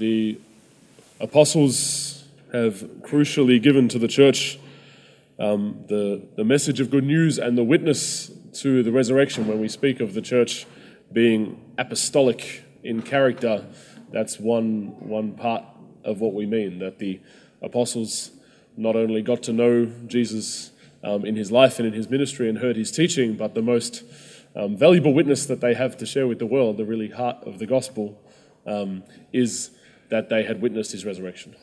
the apostles have crucially given to the church um, the, the message of good news and the witness to the resurrection when we speak of the church being apostolic in character. That's one, one part of what we mean, that the apostles not only got to know Jesus um, in his life and in his ministry and heard his teaching, but the most um, valuable witness that they have to share with the world, the really heart of the gospel, um, is that they had witnessed his resurrection.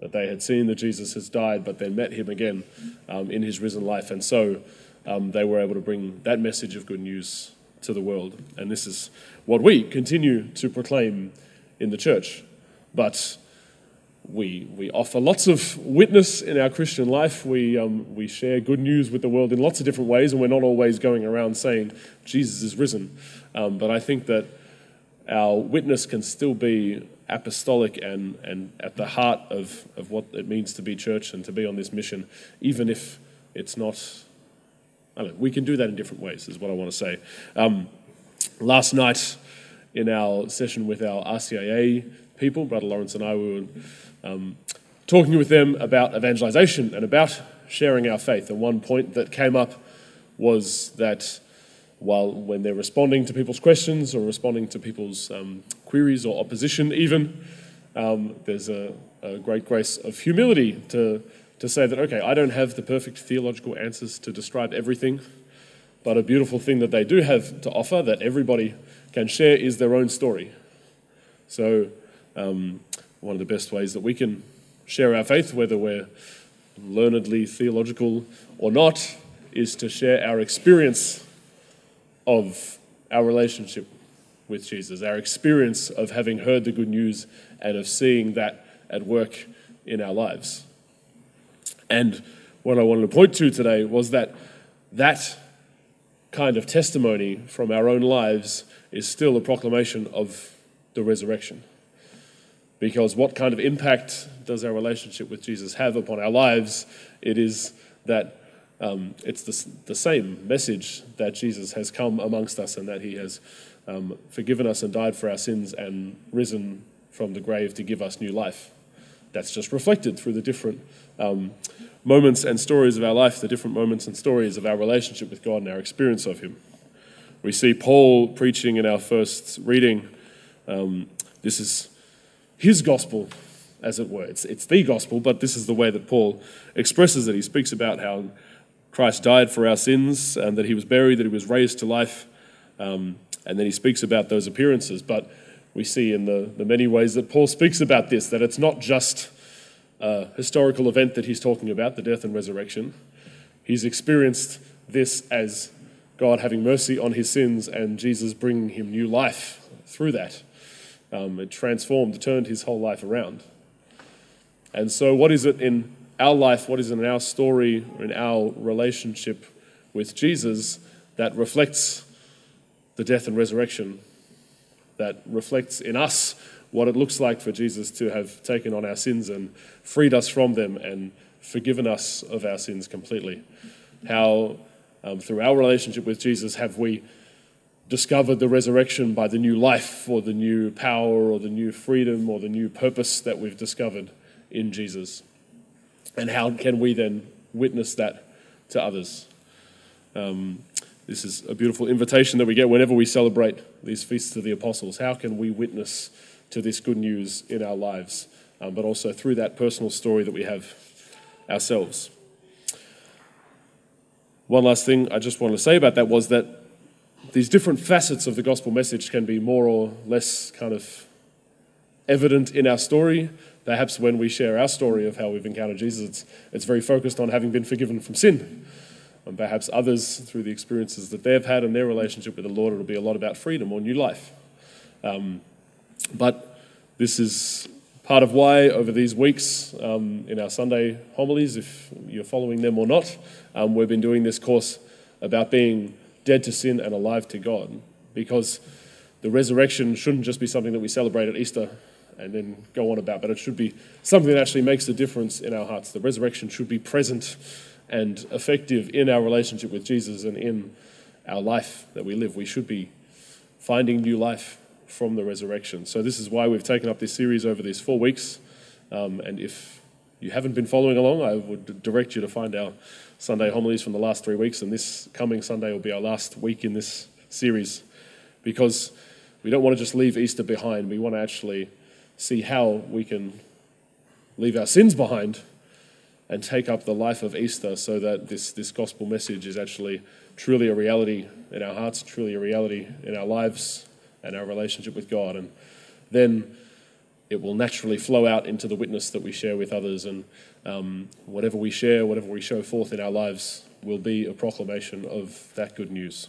That they had seen that Jesus has died, but then met him again um, in his risen life. And so um, they were able to bring that message of good news to the world. And this is what we continue to proclaim in the church. But we, we offer lots of witness in our Christian life. We, um, we share good news with the world in lots of different ways, and we're not always going around saying Jesus is risen. Um, but I think that our witness can still be apostolic and, and at the heart of, of what it means to be church and to be on this mission, even if it's not. I don't know, we can do that in different ways, is what I want to say. Um, last night, in our session with our RCIA people, Brother Lawrence and I, we were um, talking with them about evangelization and about sharing our faith. And one point that came up was that while when they're responding to people's questions or responding to people's um, queries or opposition, even, um, there's a, a, great grace of humility to, to say that, okay, I don't have the perfect theological answers to describe everything, but a beautiful thing that they do have to offer that everybody can share is their own story. So, um, one of the best ways that we can share our faith, whether we're learnedly theological or not, is to share our experience of our relationship with Jesus, our experience of having heard the good news and of seeing that at work in our lives. And what I wanted to point to today was that that kind of testimony from our own lives is still a proclamation of the resurrection. Because what kind of impact does our relationship with Jesus have upon our lives? It is that um, it's the, the same message that Jesus has come amongst us and that he has um, forgiven us and died for our sins and risen from the grave to give us new life. That's just reflected through the different um, moments and stories of our life, the different moments and stories of our relationship with God and our experience of Him. We see Paul preaching in our first reading. Um, this is his gospel, as it were. It's, it's the gospel, but this is the way that Paul expresses it. He speaks about how Christ died for our sins and that he was buried, that he was raised to life. Um, and then he speaks about those appearances. But we see in the, the many ways that Paul speaks about this that it's not just a historical event that he's talking about, the death and resurrection. He's experienced this as God having mercy on his sins and Jesus bringing him new life through that. Um, it transformed, turned his whole life around. And so, what is it in our life, what is in our story, in our relationship with Jesus that reflects the death and resurrection, that reflects in us what it looks like for Jesus to have taken on our sins and freed us from them and forgiven us of our sins completely. How, um, through our relationship with Jesus, have we discovered the resurrection by the new life or the new power or the new freedom or the new purpose that we've discovered in Jesus? And how can we then witness that to others? Um, this is a beautiful invitation that we get whenever we celebrate these feasts of the apostles. How can we witness to this good news in our lives, um, but also through that personal story that we have ourselves? One last thing I just wanted to say about that was that these different facets of the gospel message can be more or less kind of evident in our story, Perhaps when we share our story of how we've encountered Jesus, it's, it's very focused on having been forgiven from sin. And perhaps others, through the experiences that they've had in their relationship with the Lord, it'll be a lot about freedom or new life. Um, but this is part of why, over these weeks um, in our Sunday homilies, if you're following them or not, um, we've been doing this course about being dead to sin and alive to God. Because the resurrection shouldn't just be something that we celebrate at Easter and then go on about, but it should be something that actually makes a difference in our hearts. The resurrection should be present and effective in our relationship with Jesus and in our life that we live. We should be finding new life from the resurrection. So, this is why we've taken up this series over these four weeks. Um, and if you haven't been following along, I would direct you to find our Sunday homilies from the last three weeks. And this coming Sunday will be our last week in this series because we don't want to just leave Easter behind. We want to actually see how we can leave our sins behind and take up the life of Easter so that this, this gospel message is actually truly a reality in our hearts, truly a reality in our lives and our relationship with God. And then it will naturally flow out into the witness that we share with others. And um, whatever we share, whatever we show forth in our lives, will be a proclamation of that good news.